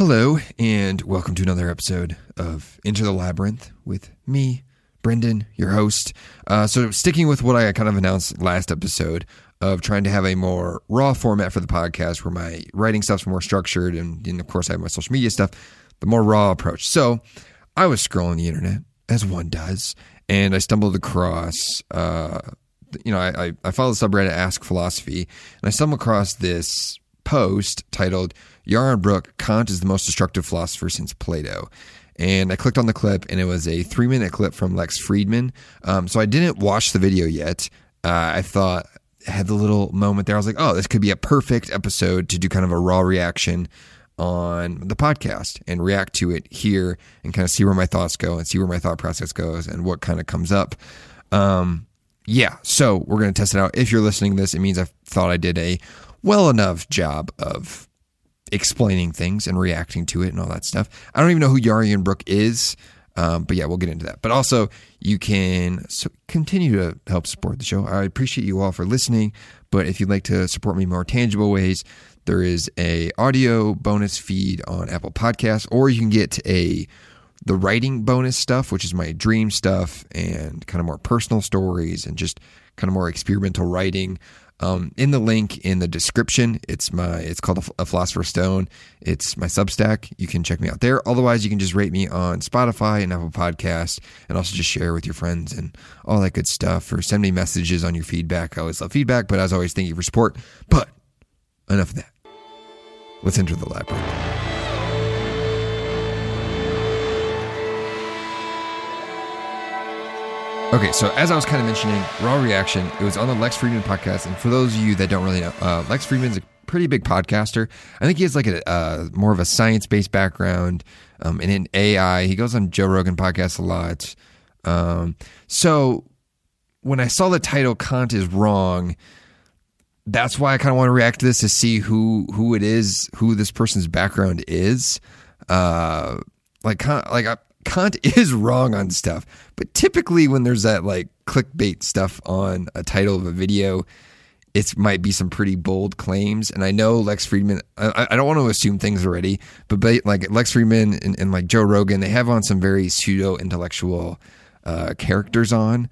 Hello, and welcome to another episode of Enter the Labyrinth with me, Brendan, your host. Uh, so, sticking with what I kind of announced last episode of trying to have a more raw format for the podcast where my writing stuff's more structured, and, and of course, I have my social media stuff, the more raw approach. So, I was scrolling the internet, as one does, and I stumbled across. Uh, you know, I, I, I follow the subreddit Ask Philosophy, and I stumbled across this post titled Yaron Brook, Kant is the most destructive philosopher since Plato. And I clicked on the clip, and it was a three minute clip from Lex Fridman. Um, so I didn't watch the video yet. Uh, I thought, I had the little moment there. I was like, oh, this could be a perfect episode to do kind of a raw reaction on the podcast and react to it here and kind of see where my thoughts go and see where my thought process goes and what kind of comes up. Um, yeah, so we're going to test it out. If you're listening to this, it means I thought I did a well enough job of explaining things and reacting to it and all that stuff. I don't even know who Yaron Brook is, um, but yeah, we'll get into that. But also, you can continue to help support the show. I appreciate you all for listening. But if you'd like to support me more tangible ways, there is a audio bonus feed on Apple Podcasts, or you can get a the writing bonus stuff, which is my dream stuff and kind of more personal stories and just kind of more experimental writing. Um, in the link in the description, it's my it's called a, Philosopher's Stone. It's my Substack. You can check me out there. Otherwise, you can just rate me on Spotify and Apple Podcast, and also just share with your friends and all that good stuff. Or send me messages on your feedback. I always love feedback, but as always, thank you for support. But enough of that. Let's enter the labyrinth. Okay, so as I was kind of mentioning, Raw Reaction, it was on the Lex Fridman podcast. And for those of you that don't really know, uh, Lex Fridman's a pretty big podcaster. I think he has like a uh, more of a science based background um, and in AI. He goes on Joe Rogan podcast a lot. Um, so when I saw the title "Kant is Wrong," that's why I kind of want to react to this to see who who it is, who this person's background is. Uh, like, like I, Kant is wrong on stuff, but typically when there's that like clickbait stuff on a title of a video, it might be some pretty bold claims. And I know Lex Fridman, I, I don't want to assume things already, but, but like Lex Fridman and, and, like Joe Rogan, they have on some very pseudo intellectual uh, characters on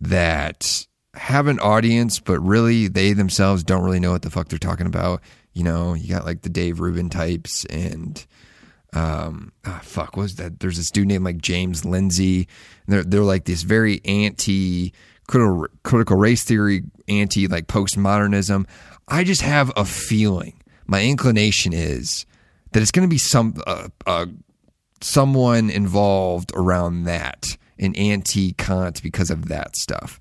that have an audience, but really they themselves don't really know what the fuck they're talking about. You know, you got like the Dave Rubin types and um oh, fuck was that? There's this dude named like James Lindsay. They're they're like this very anti critical critical race theory anti like postmodernism. I just have a feeling my inclination is that it's going to be some uh, uh, someone involved around that an anti Kant because of that stuff.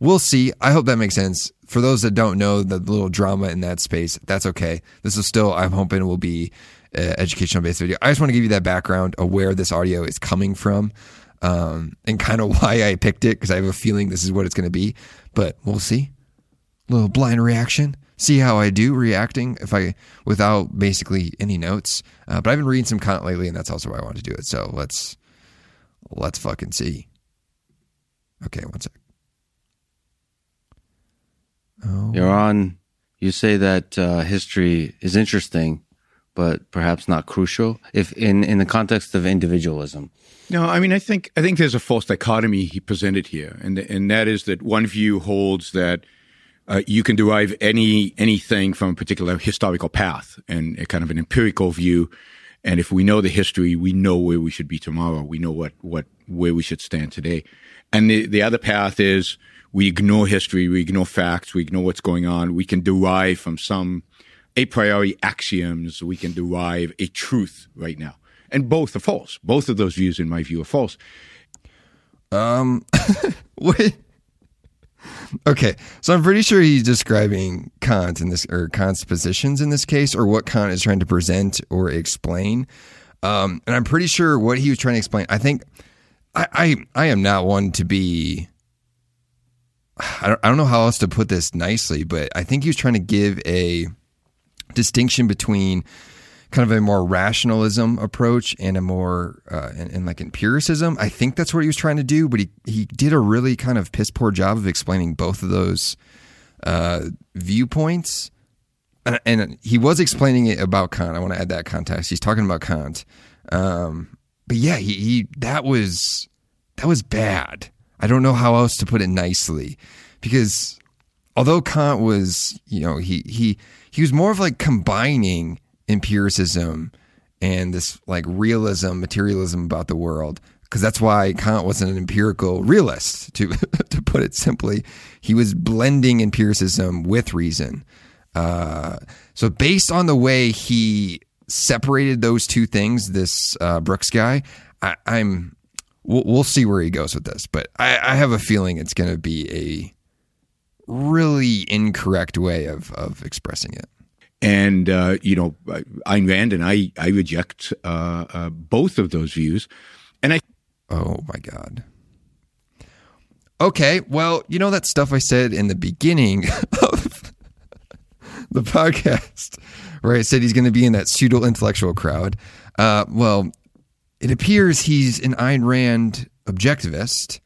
We'll see. I hope that makes sense. For those that don't know the little drama in that space that's okay. This is still I'm hoping will be uh, educational based video. I just want to give you that background of where this audio is coming from um, and kind of why I picked it because I have a feeling this is what it's going to be. But we'll see. Little blind reaction. See how I do reacting if I without basically any notes. Uh, but I've been reading some content lately, and that's also why I wanted to do it. So let's let's fucking see. Okay, one sec. Oh. You're on. You say that uh, history is interesting but perhaps not crucial if in, in the context of individualism. No, I mean, I think I think there's a false dichotomy he presented here, and and that is that one view holds that uh, you can derive any anything from a particular historical path, and a kind of an empirical view. And if we know the history, we know where we should be tomorrow. We know what what where we should stand today. And the the other path is we ignore history, we ignore facts, we ignore what's going on. We can derive from some a priori axioms, we can derive a truth right now. And both are false. Both of those views, in my view, are false. Um, wait. Okay, so I'm pretty sure he's describing Kant in this, or Kant's positions in this case, or what Kant is trying to present or explain. Um, and I'm pretty sure what he was trying to explain. I think I, I, I am not one to be. I don't, I don't know how else to put this nicely, but I think he was trying to give a distinction between kind of a more rationalism approach and a more uh, and, and, like empiricism. I think that's what he was trying to do, but he he did a really kind of piss poor job of explaining both of those uh, viewpoints. and, and he was explaining it about Kant. I want to add that context. He's talking about Kant. Um, but yeah, he, he that was that was bad. I don't know how else to put it nicely, because although Kant was, you know, he he he was more of like combining empiricism and this like realism, materialism about the world. Because that's why Kant wasn't an empirical realist, to to put it simply. He was blending empiricism with reason. Uh, so based on the way he separated those two things, this uh, Brooks guy, I, am we'll, we'll, see where he goes with this, but I, I have a feeling it's going to be a really incorrect way of of expressing it. And uh, you know, Ayn Rand and I, I reject uh, uh, both of those views. And I, oh my god. Okay, well, you know that stuff I said in the beginning of the podcast, where I said he's going to be in that pseudo intellectual crowd. Uh, well, it appears he's an Ayn Rand objectivist,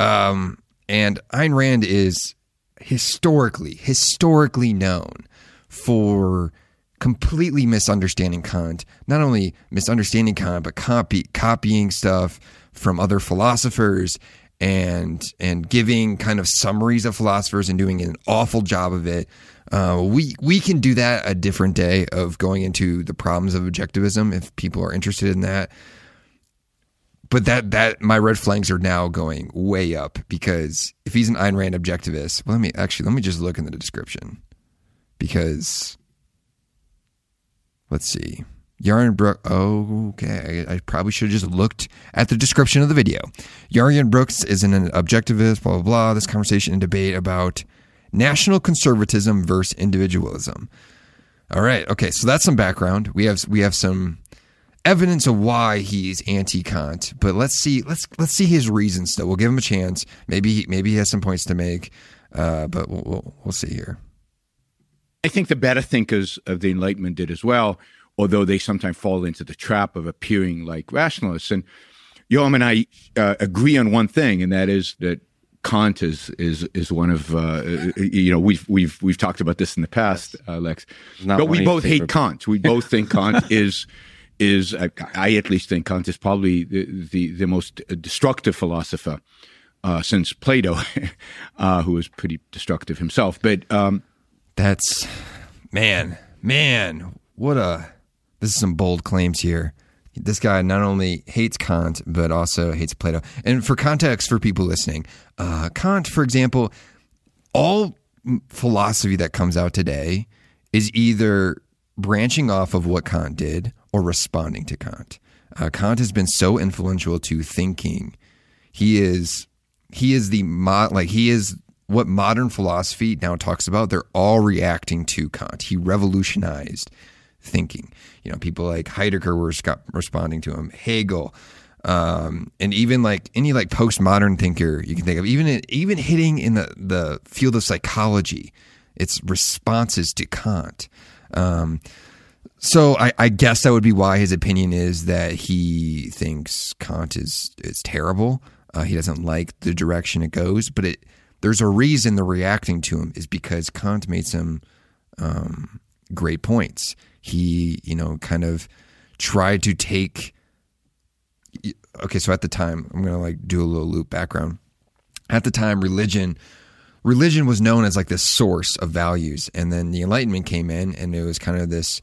um, and Ayn Rand is historically historically known for completely misunderstanding Kant. Not only misunderstanding Kant, but copy copying stuff from other philosophers and and giving kind of summaries of philosophers and doing an awful job of it. Uh, we we can do that a different day of going into the problems of objectivism if people are interested in that. But that that my red flags are now going way up because if he's an Ayn Rand objectivist, well, let me actually let me just look in the description because let's see. Oh, okay. I, probably should have just looked at the description of the video. Yaron Brooks is an objectivist, blah, blah, blah. This conversation and debate about national conservatism versus individualism. All right. Okay. So that's some background. We have, we have some evidence of why he's anti-Kant, but let's see, let's, let's see his reasons still. We'll give him a chance. Maybe, maybe he has some points to make, uh, but we'll, we'll, we'll see here. I think the better thinkers of the Enlightenment did as well, although they sometimes fall into the trap of appearing like rationalists. And Yoram and I uh, agree on one thing, and that is that Kant is is is one of uh, you know we've we've we've talked about this in the past, uh, Lex. But we both hate Kant. We both think Kant is is uh, I at least think Kant is probably the the, the most destructive philosopher uh, since Plato, uh, who was pretty destructive himself. But um, that's man, man, what a this is some bold claims here. This guy not only hates Kant but also hates Plato. And for context for people listening, uh, Kant, for example, all philosophy that comes out today is either branching off of what Kant did or responding to Kant. Uh, Kant has been so influential to thinking. He is he is the like he is what modern philosophy now talks about, they're all reacting to Kant. He revolutionized thinking. You know, people like Heidegger were responding to him, Hegel, um, and even like any like postmodern thinker you can think of, even even hitting in the the field of psychology, it's responses to Kant. Um, so I, I, guess that would be why his opinion is that he thinks Kant is is terrible. Uh, he doesn't like the direction it goes, but it there's a reason they're reacting to him is because Kant made some um, great points. He, you know, kind of tried to take. Okay, so at the time, I'm gonna like do a little loop background. At the time, religion, religion was known as like the source of values, and then the Enlightenment came in, and it was kind of this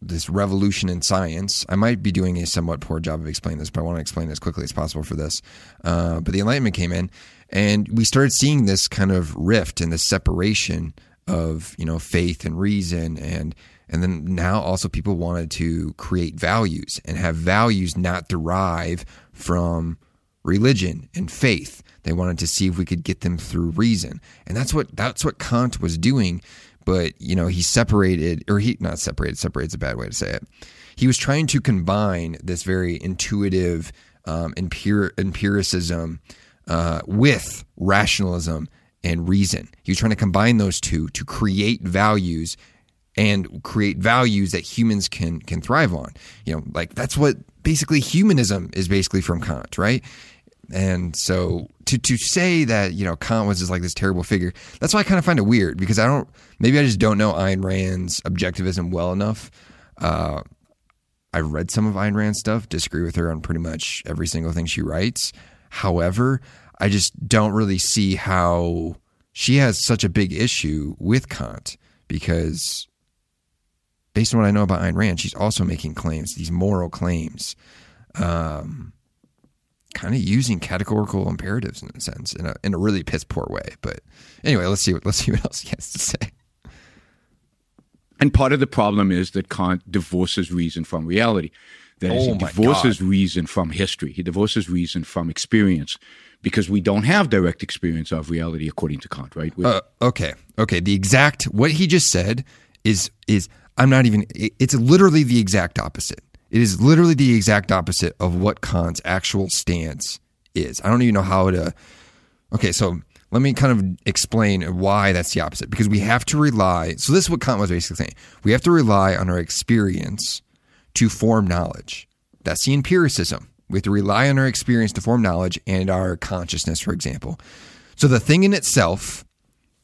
this revolution in science. I might be doing a somewhat poor job of explaining this, but I want to explain as quickly as possible for this. Uh, but the Enlightenment came in, and we started seeing this kind of rift and the separation of you know faith and reason, and and then now also people wanted to create values and have values not derive from religion and faith. They wanted to see if we could get them through reason, and that's what that's what Kant was doing but you know he separated or he not separated separate's a bad way to say it. He was trying to combine this very intuitive um, empir- empiricism uh, with rationalism and reason. He was trying to combine those two to create values and create values that humans can can thrive on. You know like that's what basically humanism is basically from kant right And so to to say that you know Kant was just like this terrible figure, that's why I kind of find it weird because I don't maybe I just don't know Ayn Rand's objectivism well enough. Uh, I read some of Ayn Rand's stuff, disagree with her on pretty much every single thing she writes. However, I just don't really see how she has such a big issue with Kant because based on what I know about Ayn Rand, she's also making claims, these moral claims, um, kind of using categorical imperatives in a sense, in a in a really piss poor way. But anyway, let's see what let's see what else he has to say. And part of the problem is that Kant divorces reason from reality. That is, Oh he divorces God. reason from history. He divorces reason from experience because we don't have direct experience of reality according to Kant, right? Uh, okay, okay. The exact what he just said is is I'm not even. It's literally the exact opposite. It is literally the exact opposite of what Kant's actual stance is. I don't even know how to. Okay, so let me kind of explain why that's the opposite. Because we have to rely. So this is what Kant was basically saying. We have to rely on our experience to form knowledge. That's the empiricism. We have to rely on our experience to form knowledge and our consciousness, for example. So the thing in itself,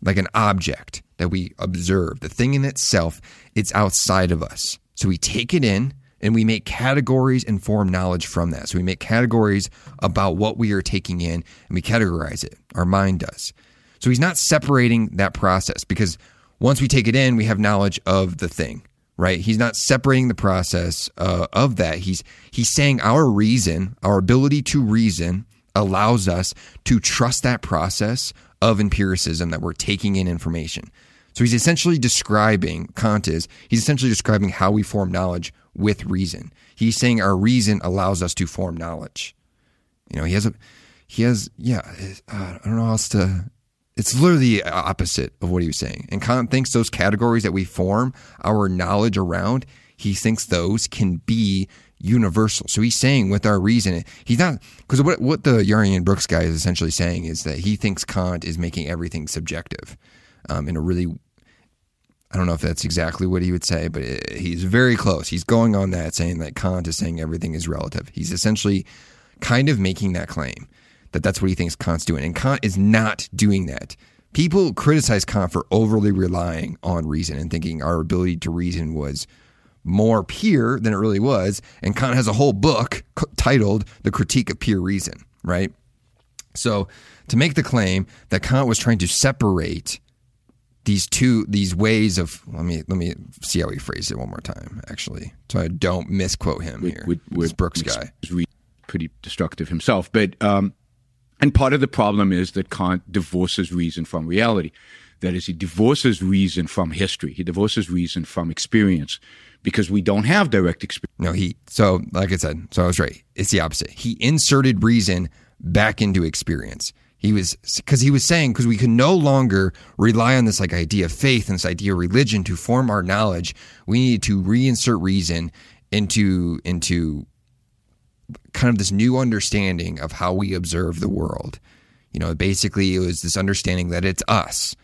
like an object that we observe, the thing in itself, it's outside of us. So we take it in and we make categories and form knowledge from that. So we make categories about what we are taking in and we categorize it. Our mind does. So he's not separating that process because once we take it in, we have knowledge of the thing, right? He's not separating the process uh, of that. He's he's saying our reason, our ability to reason, allows us to trust that process of empiricism that we're taking in information. So he's essentially describing Kant is he's essentially describing how we form knowledge with reason. He's saying our reason allows us to form knowledge. You know, he has a he has yeah. Uh, I don't know how else to. It's literally the opposite of what he was saying. And Kant thinks those categories that we form our knowledge around, he thinks those can be universal. So he's saying with our reason, he's not because what what the Yarian Brooks guy is essentially saying is that he thinks Kant is making everything subjective um, in a really I don't know if that's exactly what he would say, but it, he's very close. He's going on that saying that Kant is saying everything is relative. He's essentially kind of making that claim that that's what he thinks Kant's doing. And Kant is not doing that. People criticize Kant for overly relying on reason and thinking our ability to reason was more pure than it really was. And Kant has a whole book titled The Critique of Pure Reason, right? So to make the claim that Kant was trying to separate these two these ways of let me let me see how he phrased it one more time actually so I don't misquote him here. with, this Brooks guy. is pretty destructive himself. But um, and part of the problem is that Kant divorces reason from reality. That is, he divorces reason from history. He divorces reason from experience because we don't have direct experience. No, he so like I said, so I was right. It's the opposite. He inserted reason back into experience. He was because he was saying because we can no longer rely on this like idea of faith and this idea of religion to form our knowledge. We need to reinsert reason into into kind of this new understanding of how we observe the world. You know, basically it was this understanding that it's us.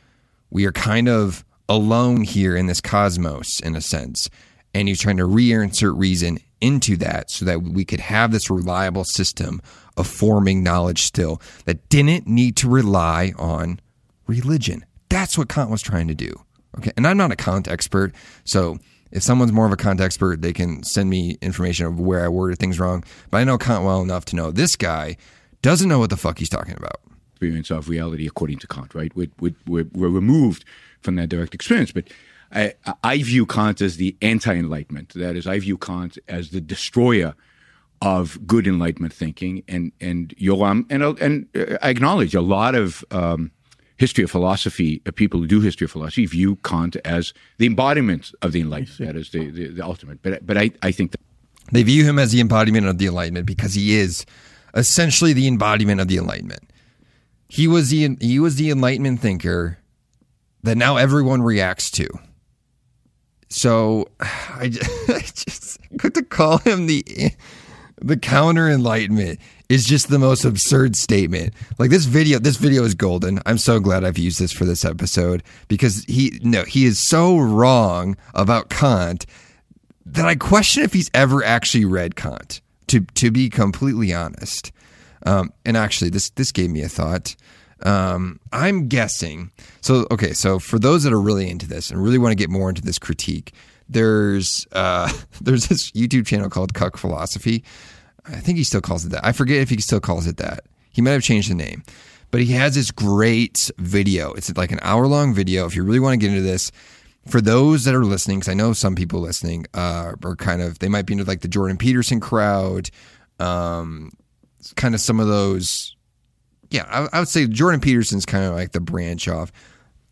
We are kind of alone here in this cosmos in a sense. And he's trying to reinsert reason into that so that we could have this reliable system of forming knowledge still that didn't need to rely on religion. That's what Kant was trying to do. Okay. And I'm not a Kant expert. So if someone's more of a Kant expert, they can send me information of where I worded things wrong. But I know Kant well enough to know this guy doesn't know what the fuck he's talking about. experience of reality according to Kant, right? We're, we're, we're, removed from that direct experience. But I, I view Kant as the anti Enlightenment. That is, I view Kant as the destroyer of good Enlightenment thinking. And, and Yoram, and, and uh, I acknowledge a lot of um, history of philosophy, uh, people who do history of philosophy view Kant as the embodiment of the Enlightenment. That is the, the, the ultimate. But, but I, I think that They view him as the embodiment of the Enlightenment because he is essentially the embodiment of the Enlightenment. He was the he was the Enlightenment thinker that now everyone reacts to. So I just, I just to call him the the counter enlightenment is just the most absurd statement. Like this video, this video is golden. I'm so glad I've used this for this episode because he no, he is so wrong about Kant that I question if he's ever actually read Kant. To to be completely honest, Um, and actually, this this gave me a thought. Um, I'm guessing. So okay, so for those that are really into this and really want to get more into this critique, there's uh, there's this YouTube channel called Cuck Philosophy. I think he still calls it that. I forget if he still calls it that. He might have changed the name, but he has this great video. It's like an hour long video. If you really want to get into this, for those that are listening, because I know some people listening uh, are kind of they might be into like the Jordan Peterson crowd, um, kind of some of those. Yeah, I, I would say Jordan Peterson's kind of like the branch off.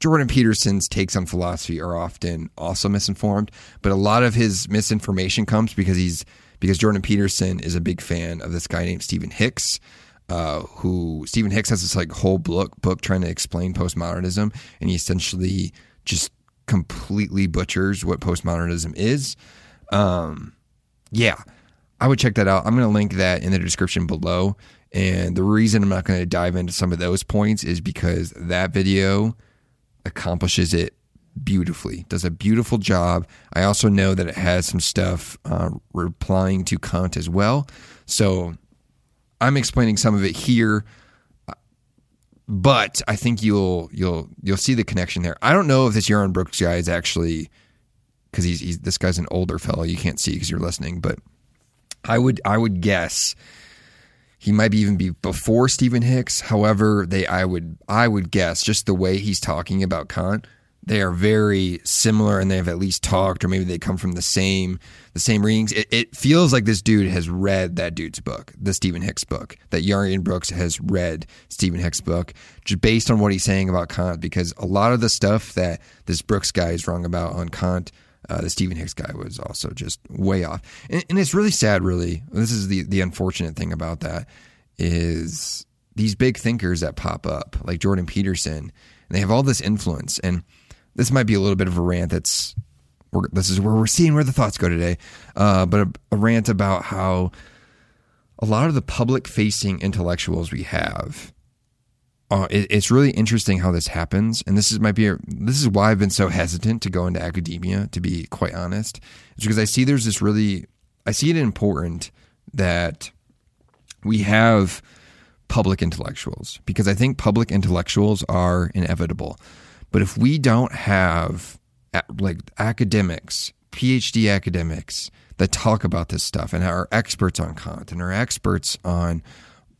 Jordan Peterson's takes on philosophy are often also misinformed, but a lot of his misinformation comes because he's because Jordan Peterson is a big fan of this guy named Stephen Hicks. Uh, who Stephen Hicks has this like whole book book trying to explain postmodernism, and he essentially just completely butchers what postmodernism is. Um, yeah, I would check that out. I'm going to link that in the description below. And the reason I'm not going to dive into some of those points is because that video accomplishes it beautifully, does a beautiful job. I also know that it has some stuff uh, replying to Kant as well. So I'm explaining some of it here, but I think you'll you'll you'll see the connection there. I don't know if this Yaron Brooks guy is actually because he's, he's this guy's an older fellow. You can't see because you're listening, but I would I would guess he might even be before Stephen Hicks. However, they I would I would guess just the way he's talking about Kant they are very similar and they have at least talked or maybe they come from the same the same readings it, it, feels like this dude has read that dude's book the stephen hicks book that Yaron brooks has read stephen hicks book just based on what he's saying about kant because a lot of the stuff that this brooks guy is wrong about on kant uh, the Stephen Hicks guy was also just way off, and, and it's really sad. Really, this is the the unfortunate thing about that is these big thinkers that pop up, like Jordan Peterson, and they have all this influence. And this might be a little bit of a rant that's this is where we're seeing where the thoughts go today uh, but a, a, rant about how a lot of the public facing intellectuals we have uh, it, it's really interesting how this happens. And this is might be a, this is why i've been so hesitant to go into academia to be quite honest. It's because i see there's this really i see it important that we have public intellectuals because i think public intellectuals are inevitable. But if we don't have like academics, PhD academics that talk about this stuff and are experts on Kant and are experts on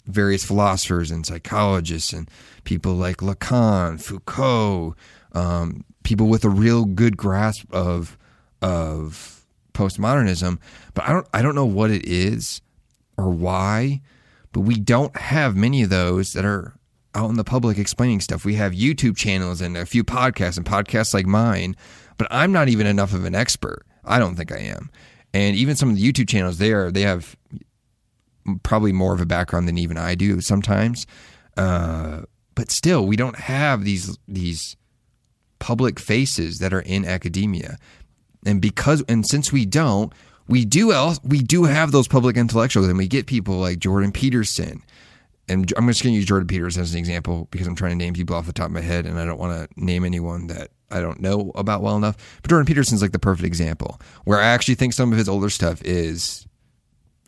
various philosophers and psychologists and people like Lacan, Foucault, um, people with a real good grasp of of postmodernism. But I don't I don't know what it is or why, but we don't have many of those that are out in the public explaining stuff. We have YouTube channels and a few podcasts and podcasts like mine, but I'm not even enough of an expert. I don't think I am. And even some of the YouTube channels, they are they have probably more of a background than even I do sometimes. Uh, but still, we don't have these these public faces that are in academia, and because and since we don't, we do else we do have those public intellectuals, and we get people like Jordan Peterson and I'm just going to use Jordan Peterson as an example because I'm trying to name people off the top of my head and I don't want to name anyone that I don't know about well enough. But Jordan Peterson's like the perfect example where I actually think some of his older stuff is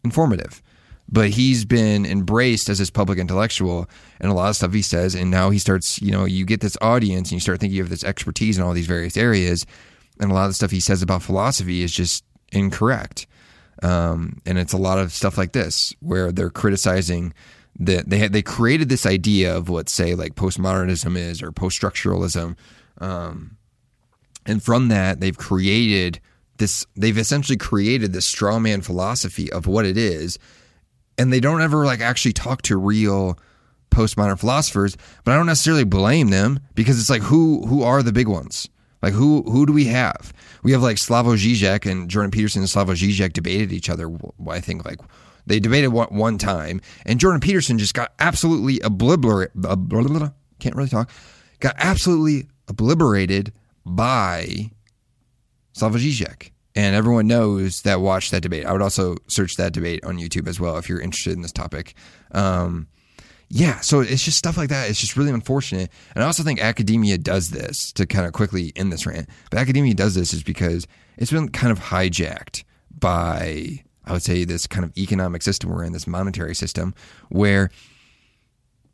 informative. But he's been embraced as this public intellectual and a lot of stuff he says. And now he starts, you know, you get this audience and you start thinking you have this expertise in all these various areas. And a lot of the stuff he says about philosophy is just incorrect. Um, and it's a lot of stuff like this where they're criticizing that they had, they created this idea of what say like postmodernism is or post structuralism, um, and from that they've created this. They've essentially created this straw man philosophy of what it is, and they don't ever like actually talk to real postmodern philosophers. But I don't necessarily blame them because it's like who who are the big ones? Like who who do we have? We have like Slavoj Žižek and Jordan Peterson and Slavoj Žižek debated each other. I think like they debated one, one time, and Jordan Peterson just got absolutely obliterated. Can't really talk. Got absolutely obliterated by Slavoj Žižek. And everyone knows that watched that debate. I would also search that debate on YouTube as well if you're interested in this topic. Um, yeah, so it's just stuff like that. It's just really unfortunate. And I also think academia does this to kind of quickly end this rant. But academia does this is because it's been kind of hijacked by I would say this kind of economic system we're in, this monetary system, where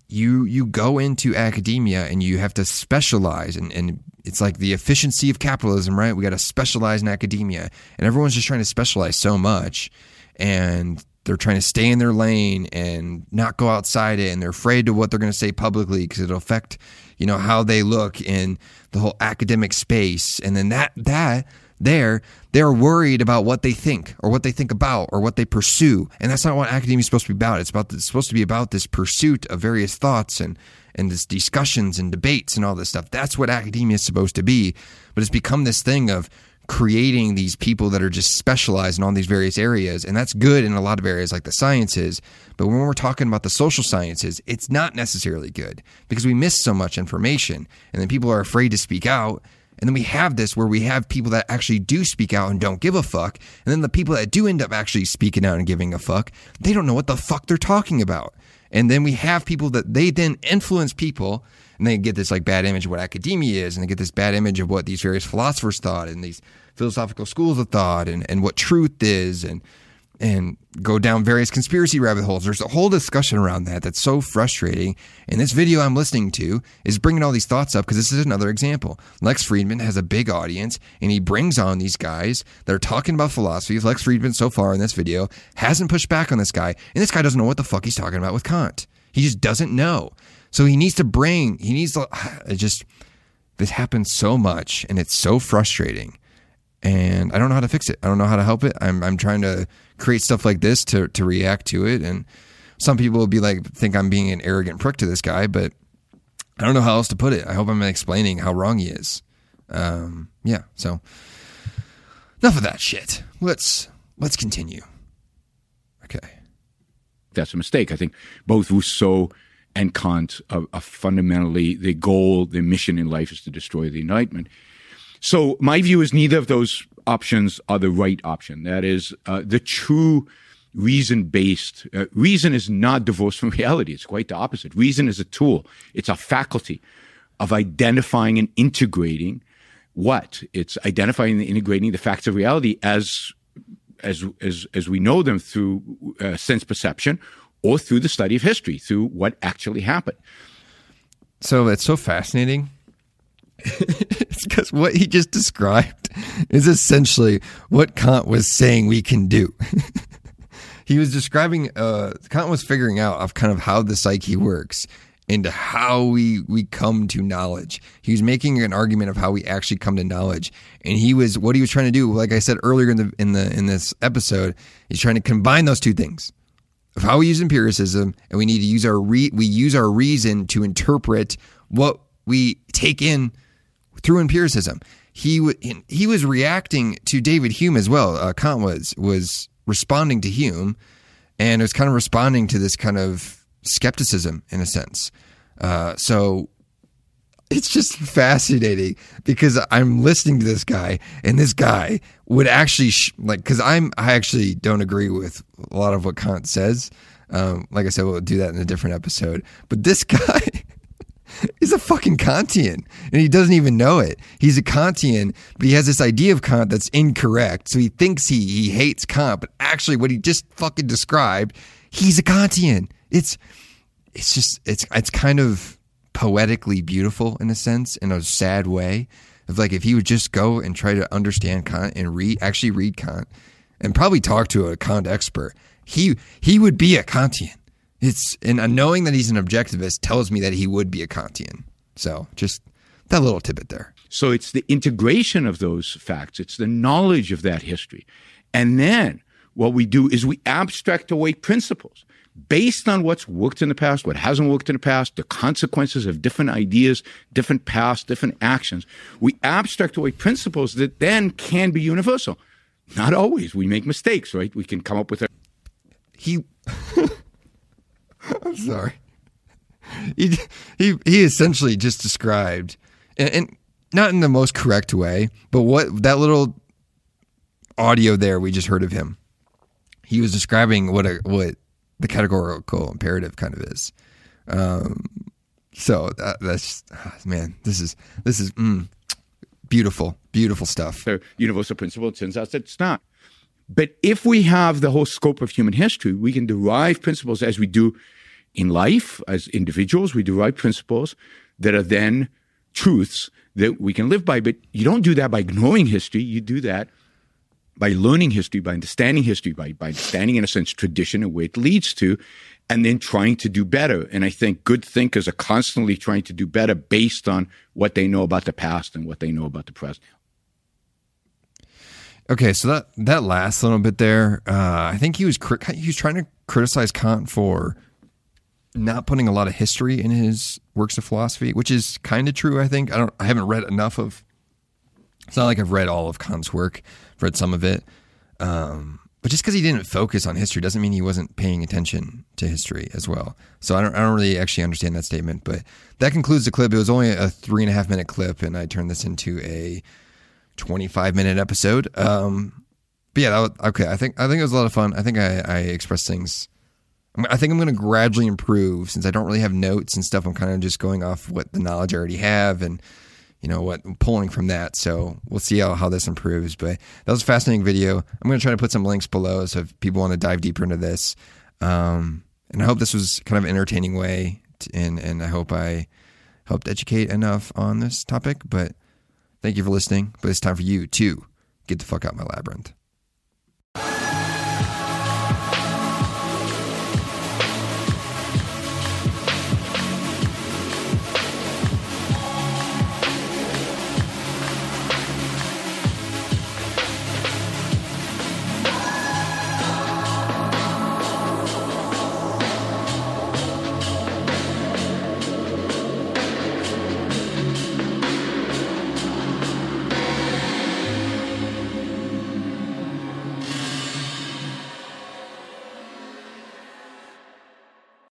you you go into academia and you have to specialize and, and it's like the efficiency of capitalism, right? We got to specialize in academia, and everyone's just trying to specialize so much, and they're trying to stay in their lane and not go outside it, and they're afraid of what they're going to say publicly because it'll affect, you know, how they look in the whole academic space, and then that that there they're worried about what they think or what they think about or what they pursue. And that's not what academia is supposed to be about. It's about it's supposed to be about this pursuit of various thoughts and and this discussions and debates and all this stuff. That's what academia is supposed to be. But it's become this thing of creating these people that are just specialized in all these various areas. And that's good in a lot of areas like the sciences. But when we're talking about the social sciences it's not necessarily good because we miss so much information. And then people are afraid to speak out and then we have this where we have people that actually do speak out and don't give a fuck. And then the people that do end up actually speaking out and giving a fuck, they don't know what the fuck they're talking about. And then we have people that they then influence people and they get this like bad image of what academia is and they get this bad image of what these various philosophers thought and these philosophical schools of thought and, and what truth is and and go down various conspiracy rabbit holes. There's a whole discussion around that that's so frustrating. And this video I'm listening to is bringing all these thoughts up because this is another example. Lex Fridman has a big audience and he brings on these guys that are talking about philosophy. Lex Fridman, so far in this video, hasn't pushed back on this guy. And this guy doesn't know what the fuck he's talking about with Kant. He just doesn't know. So he needs to bring, he needs to, just, this happens so much and it's so frustrating and I don't know how to fix it. I don't know how to help it. I'm I'm trying to create stuff like this to to react to it, and some people will be like think I'm being an arrogant prick to this guy, but I don't know how else to put it. I hope I'm explaining how wrong he is. Um, yeah. So enough of that shit. Let's let's continue. Okay. That's a mistake. I think both Rousseau and Kant are, are fundamentally the goal, the mission in life is to destroy the Enlightenment. So my view is neither of those options are the right option. That is, uh, the true reason based uh, reason is not divorced from reality. It's quite the opposite. Reason is a tool. It's a faculty of identifying and integrating what it's identifying and integrating the facts of reality as as as as we know them through uh, sense perception or through the study of history, through what actually happened. So it's so fascinating it's because what he just described is essentially what Kant was saying we can do. he was describing, uh, Kant was figuring out of kind of how the psyche works and how we we come to knowledge. He was making an argument of how we actually come to knowledge, and he was what he was trying to do. Like I said earlier in the in the in this episode, he's trying to combine those two things of how we use empiricism, and we need to use our re- we use our reason to interpret what we take in through empiricism. He w- he was reacting to David Hume as well. Uh, Kant was was responding to Hume, and was kind of responding to this kind of skepticism in a sense. Uh, so it's just fascinating because I'm listening to this guy, and this guy would actually sh- like because I'm I actually don't agree with a lot of what Kant says. Um, like I said, we'll do that in a different episode. But this guy He's a fucking Kantian and he doesn't even know it. He's a Kantian, but he has this idea of Kant that's incorrect. So he thinks he, he hates Kant, but actually what he just fucking described, he's a Kantian. It's it's just it's it's kind of poetically beautiful in a sense, in a sad way. Of like if he would just go and try to understand Kant and read actually read Kant and probably talk to a Kant expert, he he would be a Kantian. It's and knowing that he's an objectivist tells me that he would be a Kantian. So just that little tidbit there. So it's the integration of those facts. It's the knowledge of that history. And then what we do is we abstract away principles based on what's worked in the past, what hasn't worked in the past, the consequences of different ideas, different paths, different actions. We abstract away principles that then can be universal. Not always. We make mistakes, right? We can come up with a. He. Sorry. He he he essentially just described, and, and not in the most correct way, but what that little audio there we just heard of him. He was describing what a what the categorical imperative kind of is. Um, so that, that's man, this is this is mm, beautiful, beautiful stuff. The universal principle. Turns out that it's not. But if we have the whole scope of human history, we can derive principles as we do in life, as individuals, we derive principles that are then truths that we can live by. But you don't do that by ignoring history. You do that by learning history, by understanding history, by, by understanding, in a sense, tradition and where it leads to, and then trying to do better. And I think good thinkers are constantly trying to do better based on what they know about the past and what they know about the present. Okay, so that that last little bit there, uh, I think he was he was trying to criticize Kant for not putting a lot of history in his works of philosophy, which is kind of true. I think I don't. I haven't read enough of. It's not like I've read all of Kant's work. I've read some of it, um, but just because he didn't focus on history doesn't mean he wasn't paying attention to history as well. So I don't. I don't really actually understand that statement. But that concludes the clip. It was only a three and a half minute clip, and I turned this into a 25 minute episode. Um, but yeah, that was, okay. I think I think it was a lot of fun. I think I, I expressed things. I think I'm going to gradually improve since I don't really have notes and stuff. I'm kind of just going off what the knowledge I already have and you know what I'm pulling from that. So we'll see how, how this improves. But that was a fascinating video. I'm going to try to put some links below so if people want to dive deeper into this. Um, and I hope this was kind of an entertaining way, to, and and I hope I helped educate enough on this topic. But Thank you for listening, but it's time for you to get the fuck out my labyrinth.